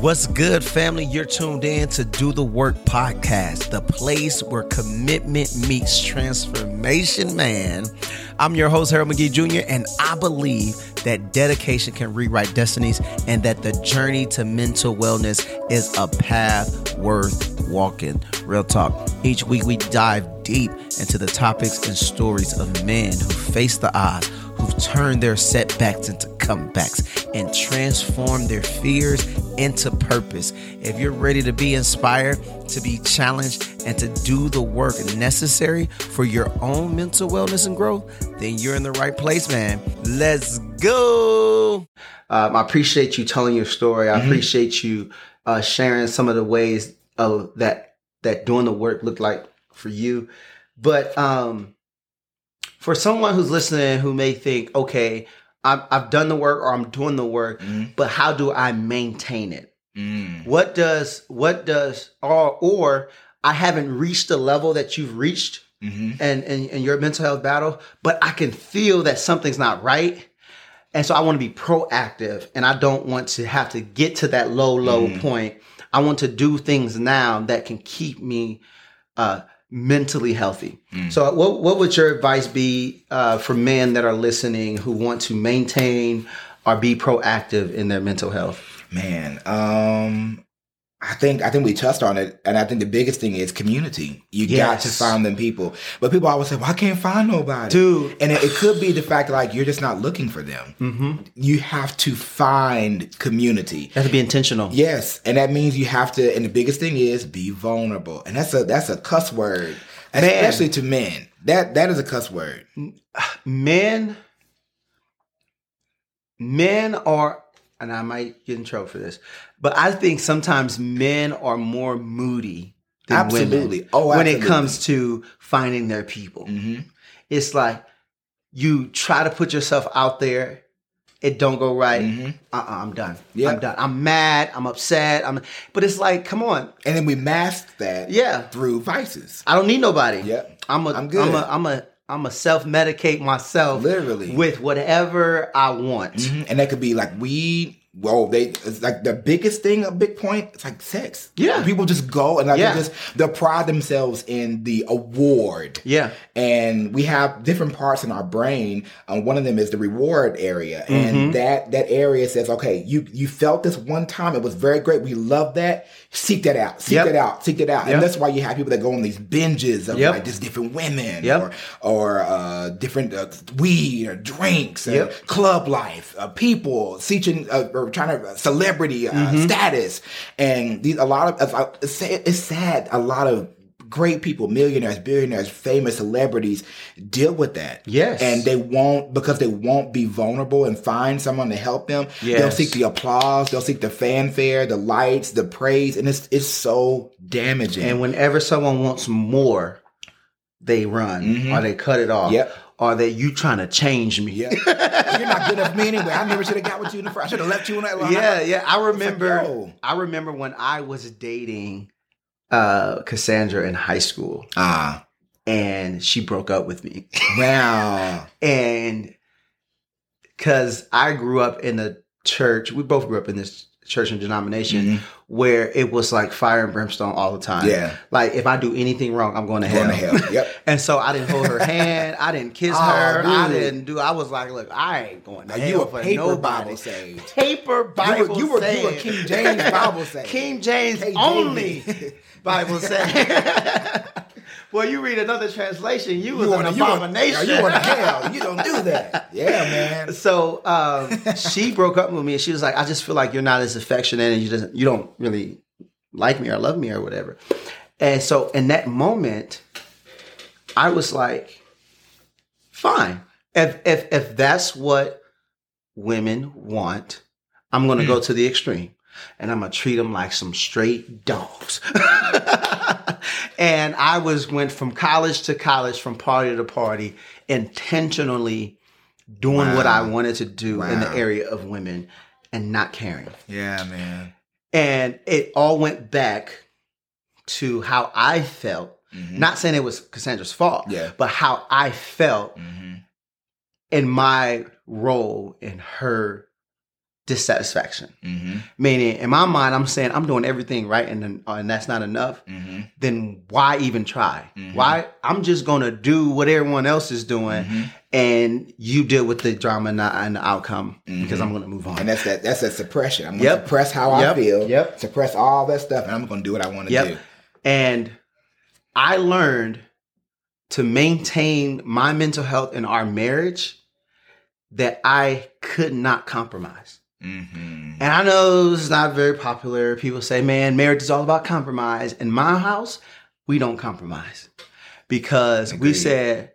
What's good, family? You're tuned in to Do the Work podcast, the place where commitment meets transformation, man. I'm your host, Harold McGee Jr., and I believe that dedication can rewrite destinies and that the journey to mental wellness is a path worth walking. Real talk. Each week, we dive deep into the topics and stories of men who face the odds, who've turned their setbacks into comebacks, and transform their fears into purpose. If you're ready to be inspired, to be challenged, and to do the work necessary for your own mental wellness and growth, then you're in the right place, man. Let's go. Um, I appreciate you telling your story. I appreciate you uh, sharing some of the ways of that that doing the work looked like for you. But um, for someone who's listening who may think, okay, I've, I've done the work or I'm doing the work, but how do I maintain it? Mm. What does what does or or I haven't reached the level that you've reached hmm and in, in your mental health battle, but I can feel that something's not right. And so I want to be proactive and I don't want to have to get to that low, low point. I want to do things now that can keep me uh, mentally healthy. So what, what would your advice be uh, for men that are listening who want to maintain or be proactive in their mental health? Man, um, I think I think we touched on it, and I think the biggest thing is community. You got to find them people, but people always say, "Well, I can't find nobody." Dude. and it, it could be the fact that like you're just not looking for them. Mm-hmm. You have to find community. You have to be intentional. Yes, and that means you have to. And the biggest thing is be vulnerable, and that's a that's a cuss word, Man. especially to men. That that is a cuss word. men men are and I might get in trouble for this, but I think sometimes men are more moody than Absolutely. women Oh, when it comes to finding their people. hmm It's like you try to put yourself out there, it don't go right. Mhm. Uh-uh, I'm done. Yeah. I'm done. I'm mad. I'm upset. I'm. But it's like, come on. And then we mask that Yeah. through vices. I don't need nobody. Yep. I'm a. I'm good. I'm a. I'm a. I'm a self medicate myself Literally. with whatever I want. Mhm. And that could be like weed. Whoa, they it's like the biggest thing, a big point. It's like sex. Yeah. people just go and like Yeah. they just they pride themselves in the award. Yeah. and we have different parts in our brain. Um, one of them is the reward area, and Mm-hmm. that that area says, okay, you you felt this one time, it was very great, we love that. Seek that out, seek Yep. that out, seek that out, Yep. and that's why you have people that go on these binges of Yep. like just different women, or or uh, different uh, weed or drinks, and club life, uh, people seeking uh, or trying to uh, celebrity uh, Mm-hmm. status, and these a lot of uh, it's, sad-. A lot of great people, millionaires, billionaires, famous celebrities deal with that. Yes. and they won't because they won't be vulnerable and find someone to help them. They'll seek the applause, they'll seek the fanfare, the lights, the praise, and it's it's so damaging. And whenever someone wants more, they run Mhm. or they cut it off. Yep. Or that you trying to change me. yeah, you're not good enough for me anyway. I never should have got with you in the first. I should have left you in that line. yeah, yeah. I remember. yo. I remember when I was dating uh, Cassandra in high school, Ah, and she broke up with me, wow. and because I grew up in the church, we both grew up in this church and denomination Mhm. where it was like fire and brimstone all the time. Yeah. like if I do anything wrong, I'm going to hell. Going to hell. Yep. And so I didn't hold her hand. I didn't kiss Oh, her. I didn't do. I was like, look, I ain't going to Now, hell you a for paper nobody. Bible saved. Paper Bible. you were, you were, you were. King James Bible saved. King James only Bible said. Well, you read another translation. You was an on- you on- abomination. You on hell. You don't do that. Yeah, man. So um, she broke up with me, and she was like, "I just feel like you're not as affectionate, and you doesn't, you don't really like me or love me or whatever." And so in that moment, I was like, "Fine, if if if that's what women want, I'm going to go to the extreme, and I'm going to treat them like some straight dogs." and I was went from college to college, from party to party, intentionally doing what I wanted to do in the area of women and not caring. Yeah, man. And it all went back to how I felt. Mhm. Not saying it was Cassandra's fault, Yeah. but how I felt Mhm. in my role in her dissatisfaction. Mm-hmm. Meaning, in my mind, I'm saying I'm doing everything right, and then, uh, and that's not enough. Mm-hmm. Then why even try? Mhm. Why I'm just gonna do what everyone else is doing, Mhm. and you deal with the drama and the, and the outcome because Mhm. I'm gonna move on. And that's that. That's that suppression. I'm gonna Yep. suppress how Yep. I feel. Yep. Suppress all that stuff, and I'm gonna do what I want to Yep. do. And I learned to maintain my mental health in our marriage that I could not compromise. Mm-hmm. And I know it's not very popular. People say, man, marriage is all about compromise. In my house, we don't compromise because we said,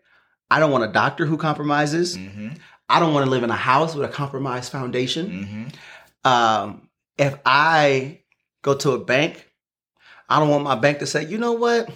I don't want a doctor who compromises. Mm-hmm. I don't want to live in a house with a compromised foundation. Mm-hmm. Um, if I go to a bank, I don't want my bank to say, you know what?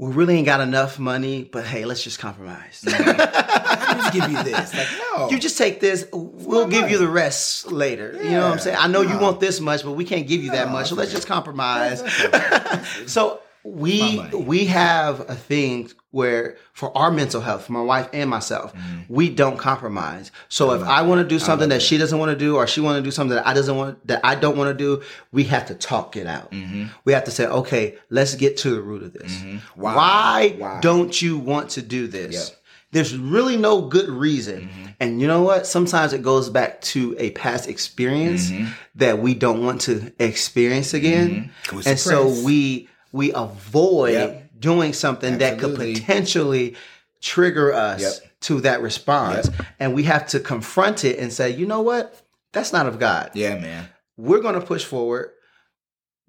We really ain't got enough money, but hey, let's just compromise. I'll just give you this. Like, no. You just take this. We'll give you the rest later. You know what I'm saying? I know you want this much, but we can't give you that much. So let's just compromise. So we we have a thing where for our mental health, my wife and myself, we don't compromise. So if I want to do Mm-hmm. Something love that she doesn't want to do, or she want to do something that I doesn't want that I don't want to do, we have to talk it out. Mhm. We have to say, okay, let's get to the root of this. Mhm. Why, don't you want to do this? Yep. There's really no good reason. Mm-hmm. And you know what? Sometimes it goes back to a past experience Mhm. that we don't want to experience again. Mhm. We And so we we avoid Yep. doing something that could potentially trigger us Yep. to that response. Yep. And we have to confront it and say, you know what? That's not of God Yeah, man. we're going to push forward.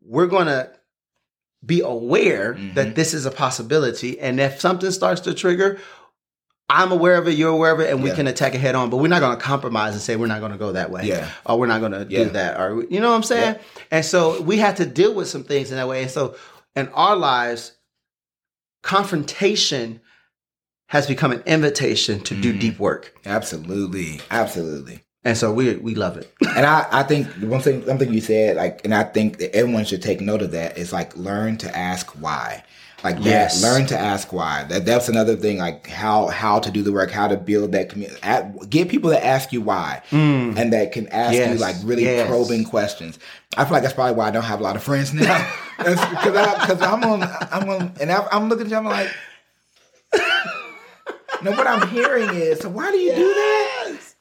We're going to be aware Mhm. that this is a possibility. And if something starts to trigger, I'm aware of it, you're aware of it, and we Yeah. can attack it head on. But we're not going to compromise and say we're not going to go that way. Yeah. Or we're not going to Yeah. do that. Or, you know what I'm saying? And so we have to deal with some things in that way. And so in our lives, confrontation has become an invitation to do Mhm. deep work. Absolutely. Absolutely. And so we we love it. And I, I think one thing, something you said, like, and I think that everyone should take note of that is like learn to ask why. Like that, Yes. learn to ask why. That that's another thing. Like how how to do the work, how to build that community. Get people that ask you why, mm. and that can ask you like really Yes. probing questions. I feel like that's probably why I don't have a lot of friends now, because because I'm on I'm on and I, I'm looking at them like. No, what I'm hearing is, so why do you do that?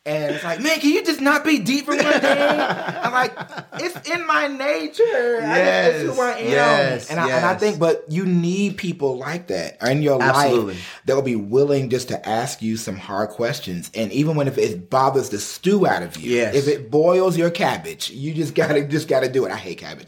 And it's like, man, can you just not be deep for one day? I'm like, it's in my nature. I just, it's who I am. Yes, and, I, and I think, but you need people like that in your Absolutely. life that will be willing just to ask you some hard questions. And even when if it bothers the stew out of you, Yes. if it boils your cabbage, you just gotta just gotta do it. I hate cabbage.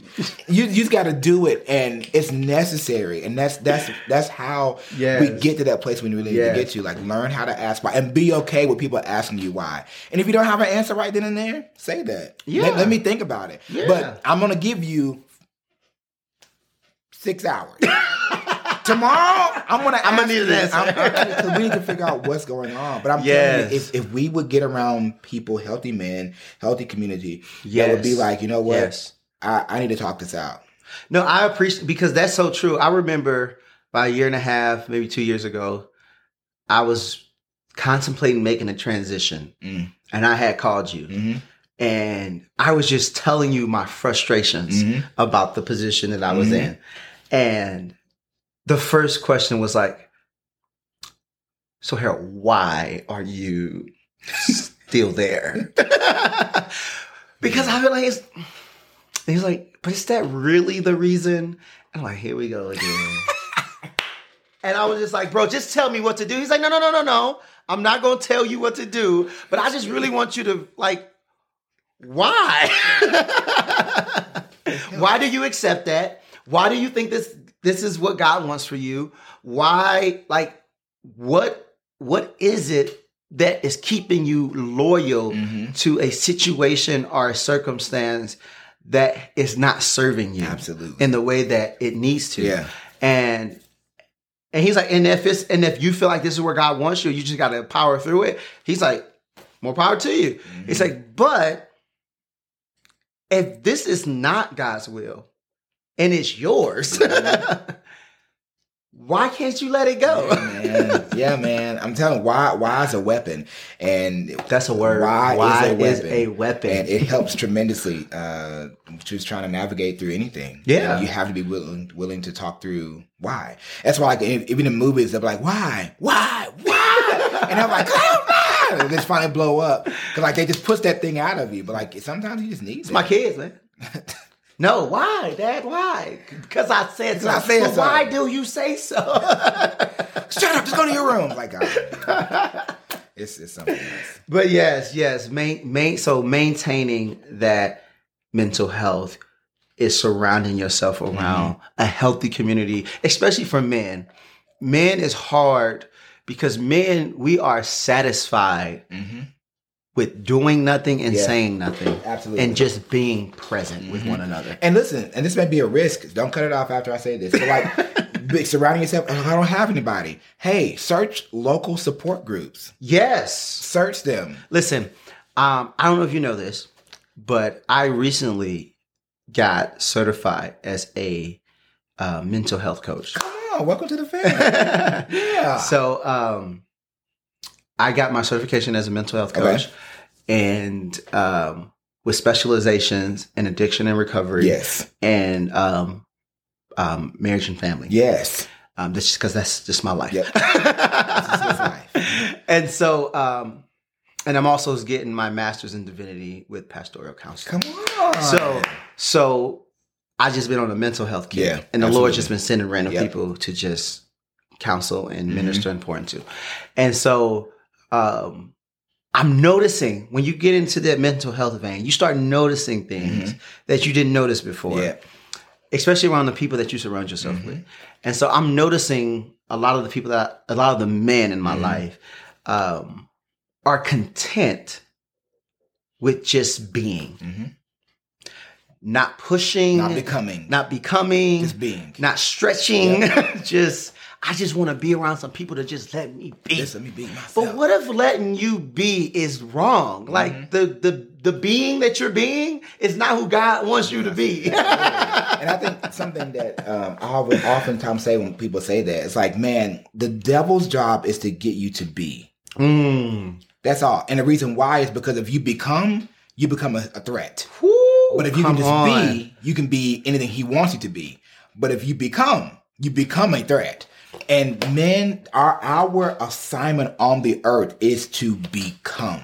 you, you just gotta do it, and it's necessary. And that's that's that's how we get to that place when we really need Yes. to get to. Like learn how to ask why and be okay with people asking you why. And if you don't have an answer right then and there, say that. Yeah. Let, let me think about it. Yeah. But I'm gonna give you six hours. Tomorrow, I'm gonna. I'm gonna need an answer. I'm- I'm- 'cause we need to figure out what's going on. But I'm Yes. telling you, if, if we would get around people, healthy men, healthy community, that would be like, you know what? Yes. I, I need to talk this out. No, I appreciate because that's so true. I remember about a year and a half, maybe two years ago, I was contemplating making a transition, Mm. and I had called you, hmm and I was just telling you my frustrations Mhm. about the position that I was Mhm. in, and the first question was like, "So, Harold, why are you still there?" because I feel like it's. He's like, but is that really the reason? I'm like, here we go again. and I was just like, bro, just tell me what to do. He's like, no, no, no, no, no. I'm not gonna tell you what to do, but I just really want you to like, why? why do you accept that? Why do you think this this is what God wants for you? Why, like, what what is it that is keeping you loyal Mhm. to a situation or a circumstance that is not serving you Absolutely. in the way that it needs to. Yeah. And and he's like, and if it's and if you feel like this is where God wants you, you just gotta power through it. He's like, more power to you. He's mm-hmm. like, but if this is not God's will and it's yours, mm-hmm. why can't you let it go? Yeah, man. Yeah, man. I'm telling you, why why is a weapon. And that's a word. Why, why is, a is, a weapon. And it helps tremendously uh just trying to navigate through anything. Yeah. And you have to be willing willing to talk through why. That's why like even in movies they're like, why? Why? Why? and I'm like, come on! And just finally blow up. Cause like they just push that thing out of you. But like sometimes you just need it's it. my kids, man. No, why, Dad? Why? Because I said so. I said so. Why do you say so? Shut up, just go to your room. Like God. it's it's something else. but yes, yes, main, main, so maintaining that mental health is surrounding yourself mm-hmm. around a healthy community, especially for men. Men is hard because men we are satisfied mm-hmm. With doing nothing and Yeah. saying nothing, Absolutely. and just being present with one another. And listen, and this may be a risk. Don't cut it off after I say this. But like surrounding yourself, "Oh, I don't have anybody. Hey, search local support groups. Yes, Search them. Listen, um, I don't know if you know this, but I recently got certified as a uh, mental health coach. Come on, welcome to the family. yeah. So um, I got my certification as a mental health coach, and um, with specializations in addiction and recovery, yes. and um, um, marriage and family. Yes. Um, that's just because that's just my life. Yep. life. and so, um, and I'm also getting my master's in divinity with pastoral counseling. Come on. So, so I just been on a mental health kick, Yeah, and the absolutely. Lord's just been sending random Yep. people to just counsel and Mhm. minister and pour into. And so, um, I'm noticing when you get into that mental health vein, you start noticing things that you didn't notice before Mm-hmm. yeah. especially around the people that you surround yourself Mm-hmm. with. And so I'm noticing a lot of the people that a lot of the men in my Mhm. life um, are content with just being, Mhm. not pushing, Not becoming. not becoming, just being. not stretching. just I just want to be around some people to just let me be. Just let me be myself. But what if letting you be is wrong? Mm-hmm. Like the the the being that you're being is not who God wants you to be. and I think something that um, I always oftentimes say when people say that it's like, man, the devil's job is to get you to be. Mm. That's all. And the reason why is because if you become, you become a, a threat. Woo, But if you can just on. be, you can be anything he wants you to be. But if you become, you become a threat. And men, our our assignment on the earth is to become,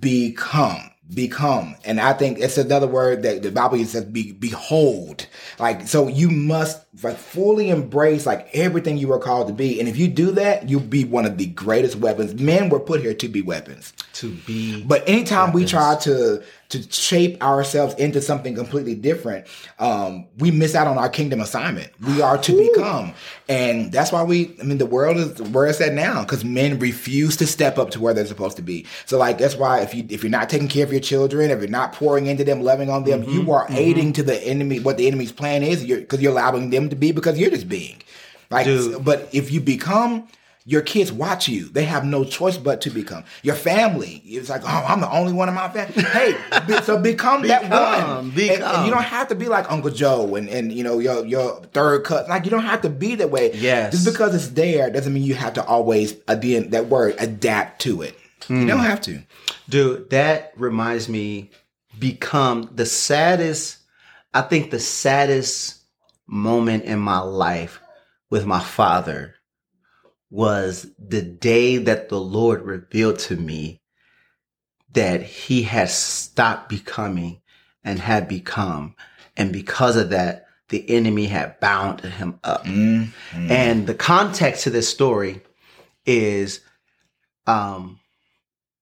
become, become. And I think it's another word that the Bible says be behold. Like so, you must like fully embrace like everything you were called to be. And if you do that, you'll be one of the greatest weapons. Men were put here to be weapons. to be. But anytime we try to to shape ourselves into something completely different, um, we miss out on our kingdom assignment. We are to become, and that's why we. I mean, the world is where it's at now because men refuse to step up to where they're supposed to be. So, like that's why if you if you're not taking care of your children, if you're not pouring into them, loving on them, you are aiding to the enemy. What the enemy's plan is, because you're, allowing them to be because you're just being. Like, Dude. but if you become, your kids watch you. They have no choice but to become. Your family, it's like, oh, I'm the only one in my family. Hey, be- so become, that Become, one. And- And, you don't have to be like Uncle Joe and, and you know your your third cousin. Like you don't have to be that way. Yes. Just because it's there doesn't mean you have to always again that word adapt to it. Hmm. You don't have to. Dude, that reminds me become the saddest, I think the saddest moment in my life with my father was the day that the Lord revealed to me that he had stopped becoming and had become. And because of that, the enemy had bound him up. Mm-hmm. And the context to this story is um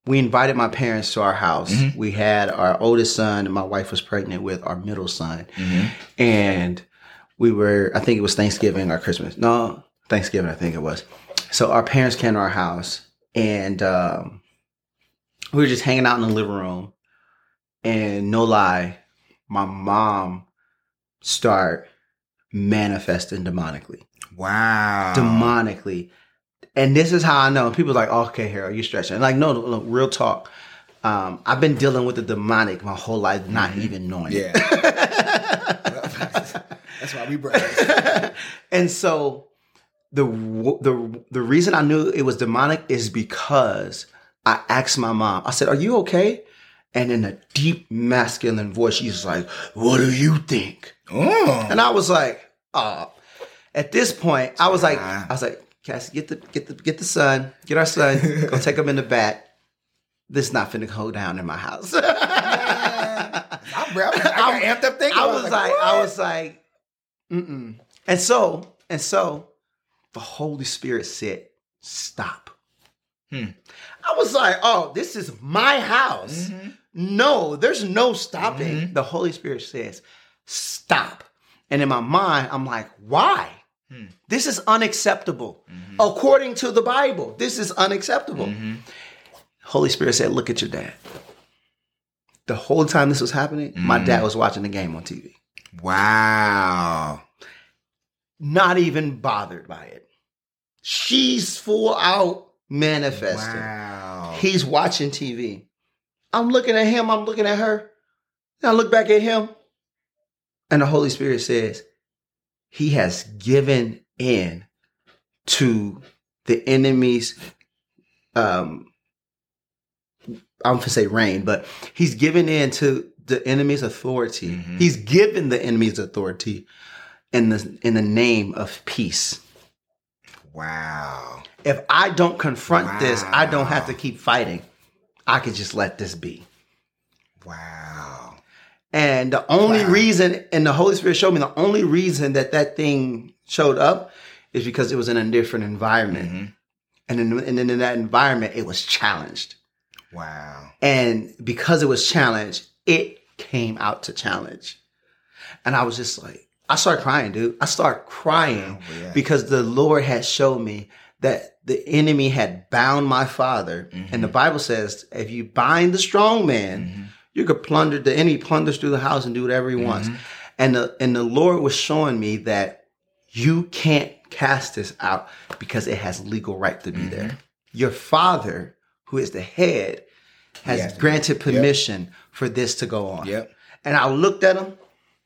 we invited my parents to our house. We had our oldest son and my wife was pregnant with our middle son. And we were I think it was Thanksgiving or Christmas. No, Thanksgiving I think it was. So our parents came to our house and um we were just hanging out in the living room and no lie, my mom start manifesting demonically Wow. demonically. And this is how I know. People are like, oh, okay, Harold, you're stretching. Like, no, no, no, real talk. Um, I've been dealing with the demonic my whole life, not even knowing it. Yeah. That's why we brothers. and so the the the reason I knew it was demonic is because I asked my mom. I said, "Are you okay?" And in a deep masculine voice, she's like, "What do you think?" Oh. And I was like, "Oh." At this point, I was like, Ah. I was like, Cassie, get the get the get the son, get our son, go take him in the back. This is not finna go down in my house. I'm, I got amped up thinking. I was like, I was like, mm-mm. And so, and so, the Holy Spirit said, "Stop." Hmm. I was like, "Oh, this is my house. Mhm. No, there's no stopping." Mhm. The Holy Spirit says, "Stop." And in my mind, I'm like, "Why? Hmm. This is unacceptable. Mhm. According to the Bible, this is unacceptable." Mhm. Holy Spirit said, "Look at your dad." The whole time this was happening, my dad was watching the game on TV. Wow. Not even bothered by it. She's full out manifesting. Wow. He's watching TV. I'm looking at him, I'm looking at her. And I look back at him, and the Holy Spirit says, He has given in to the enemy's um I'm gonna say reign, but he's given in to the enemy's authority. Mhm. He's given the enemy's authority in the in the name of peace. wow. If I don't confront this, I don't have to keep fighting. I could just let this be. Wow. And the only Wow. reason, and the Holy Spirit showed me the only reason that that thing showed up is because it was in a different environment. Mhm. And, in, and then in that environment, it was challenged. Wow. And because it was challenged, it came out to challenge. And I was just like, I start crying, dude. I start crying Oh, yeah. because the Lord had showed me that the enemy had bound my father. And the Bible says, if you bind the strong man, Mhm. you could plunder the enemy plunders through the house and do whatever he wants. Mhm. And the and the Lord was showing me that you can't cast this out because it has legal right to be Mhm. there. Your father, who is the head, has Yes. granted Yep. permission for this to go on. Yep. And I looked at him.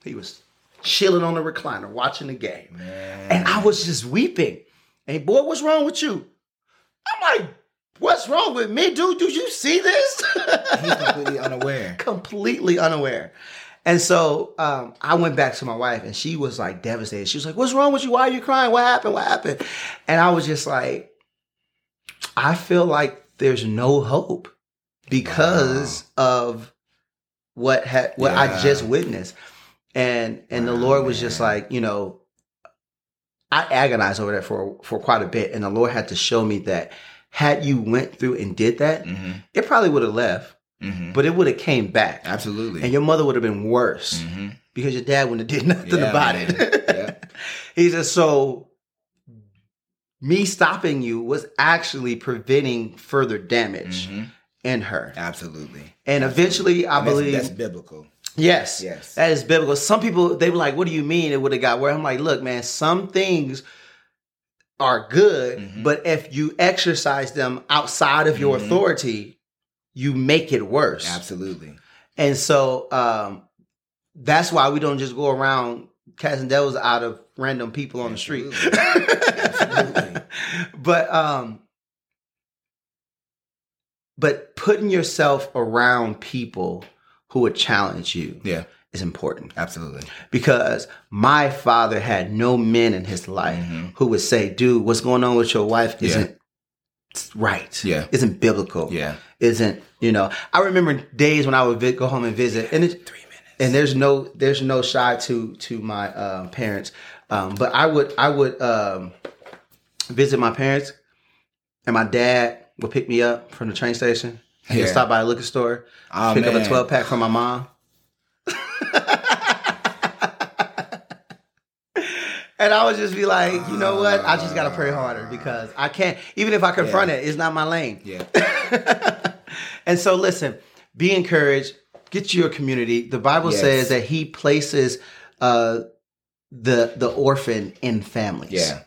He was chilling on the recliner watching the game. Man. And I was just weeping. And boy, what's wrong with you? I'm like, what's wrong with me, dude? Do you see this? He's completely unaware. completely unaware. And so um, I went back to my wife, and she was like devastated. She was like, "What's wrong with you? Why are you crying? What happened? What happened?" And I was just like, "I feel like there's no hope because of what ha- what I just witnessed." And and the Lord was just like, you know, I agonized over that for for quite a bit, and the Lord had to show me that had you went through and did that, hmm it probably would have left hmm but it would have came back Absolutely. and your mother would have been worse hmm because your dad wouldn't have did nothing Yeah, about man. it Yeah. he said so me stopping you was actually preventing further damage Mhm. in her Absolutely. and eventually i And that's- believe that's biblical. Yes Yes. that is biblical some people they were like what do you mean it would have got where i'm like look man some things are good Mhm. but if you exercise them outside of your Mhm. authority you make it worse Absolutely. And so um, that's why we don't just go around casting devils out of random people on the street. Absolutely. but um, but putting yourself around people who would challenge you Yeah. is important Absolutely. because my father had no men in his life Mhm. who would say, "Dude, what's going on with your wife isn't right. Yeah. isn't biblical. Yeah. isn't you know." I remember days when I would go home and visit, and it, Three minutes. and there's no there's no shy to to my um, parents um, but i would i would um, visit my parents and my dad would pick me up from the train station and Yeah. stop by a liquor store Oh, pick up a 12 pack from my mom and i would just be like you know what i just gotta pray harder because i can't even if i confront it it's not my lane Yeah. and so listen, be encouraged, get your community. The Bible Yes. says that he places uh the the orphan in families. Yeah.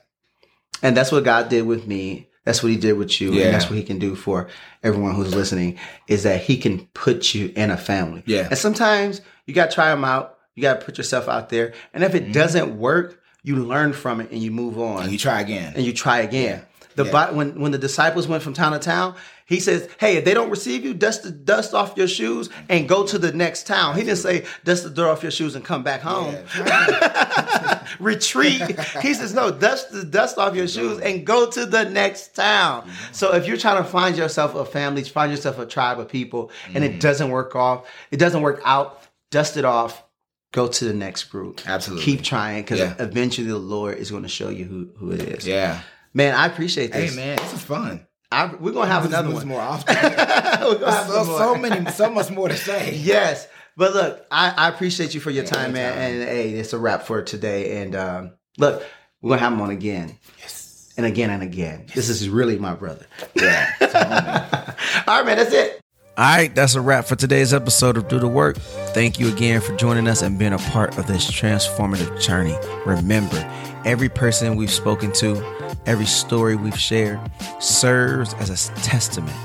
And that's what God did with me. That's what he did with you. Yeah. And that's what he can do for everyone who's listening is that he can put you in a family. Yeah. And sometimes you got to try them out. You got to put yourself out there. And if it Mm-hmm. doesn't work, you learn from it and you move on And you try again. and you try again. The Yeah. When when the disciples went from town to town, he says, "Hey, if they don't receive you, dust the dust off your shoes and go to the next town." He didn't say dust the dirt off your shoes and come back home. Retreat. he says, "No, dust the dust off your shoes and go to the next town." Mm-hmm. So if you're trying to find yourself a family, find yourself a tribe of people, and it mm. doesn't work off, it doesn't work out, dust it off. Go to the next group. Absolutely. Keep trying because Yeah. eventually the Lord is going to show you who, who it is. yeah. Man, I appreciate this. Hey man, this is fun. I, we're gonna have another one. more often. We're gonna have so, more. so many, so much more to say. Yes, but look, I, I appreciate you for your time, man. anytime. And hey, it's a wrap for today. And um, look, we're gonna have him on again, Yes. and again and again. This is really my brother. Yeah. it's a homie. All right, man. That's it. All right, that's a wrap for today's episode of Do the Work. Thank you again for joining us and being a part of this transformative journey. Remember, every person we've spoken to, every story we've shared serves as a testament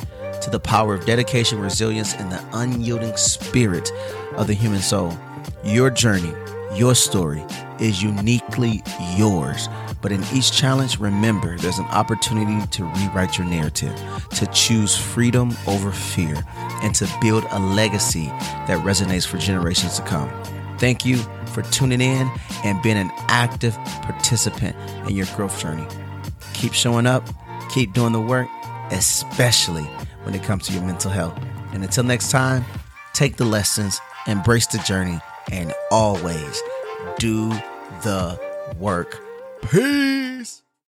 to the power of dedication, resilience, and the unyielding spirit of the human soul. Your journey, your story is uniquely yours. But in each challenge, remember there's an opportunity to rewrite your narrative, to choose freedom over fear, and to build a legacy that resonates for generations to come. Thank you for tuning in and being an active participant in your growth journey. Keep showing up, keep doing the work, especially when it comes to your mental health. And until next time, take the lessons, embrace the journey, and always do the work. Peace.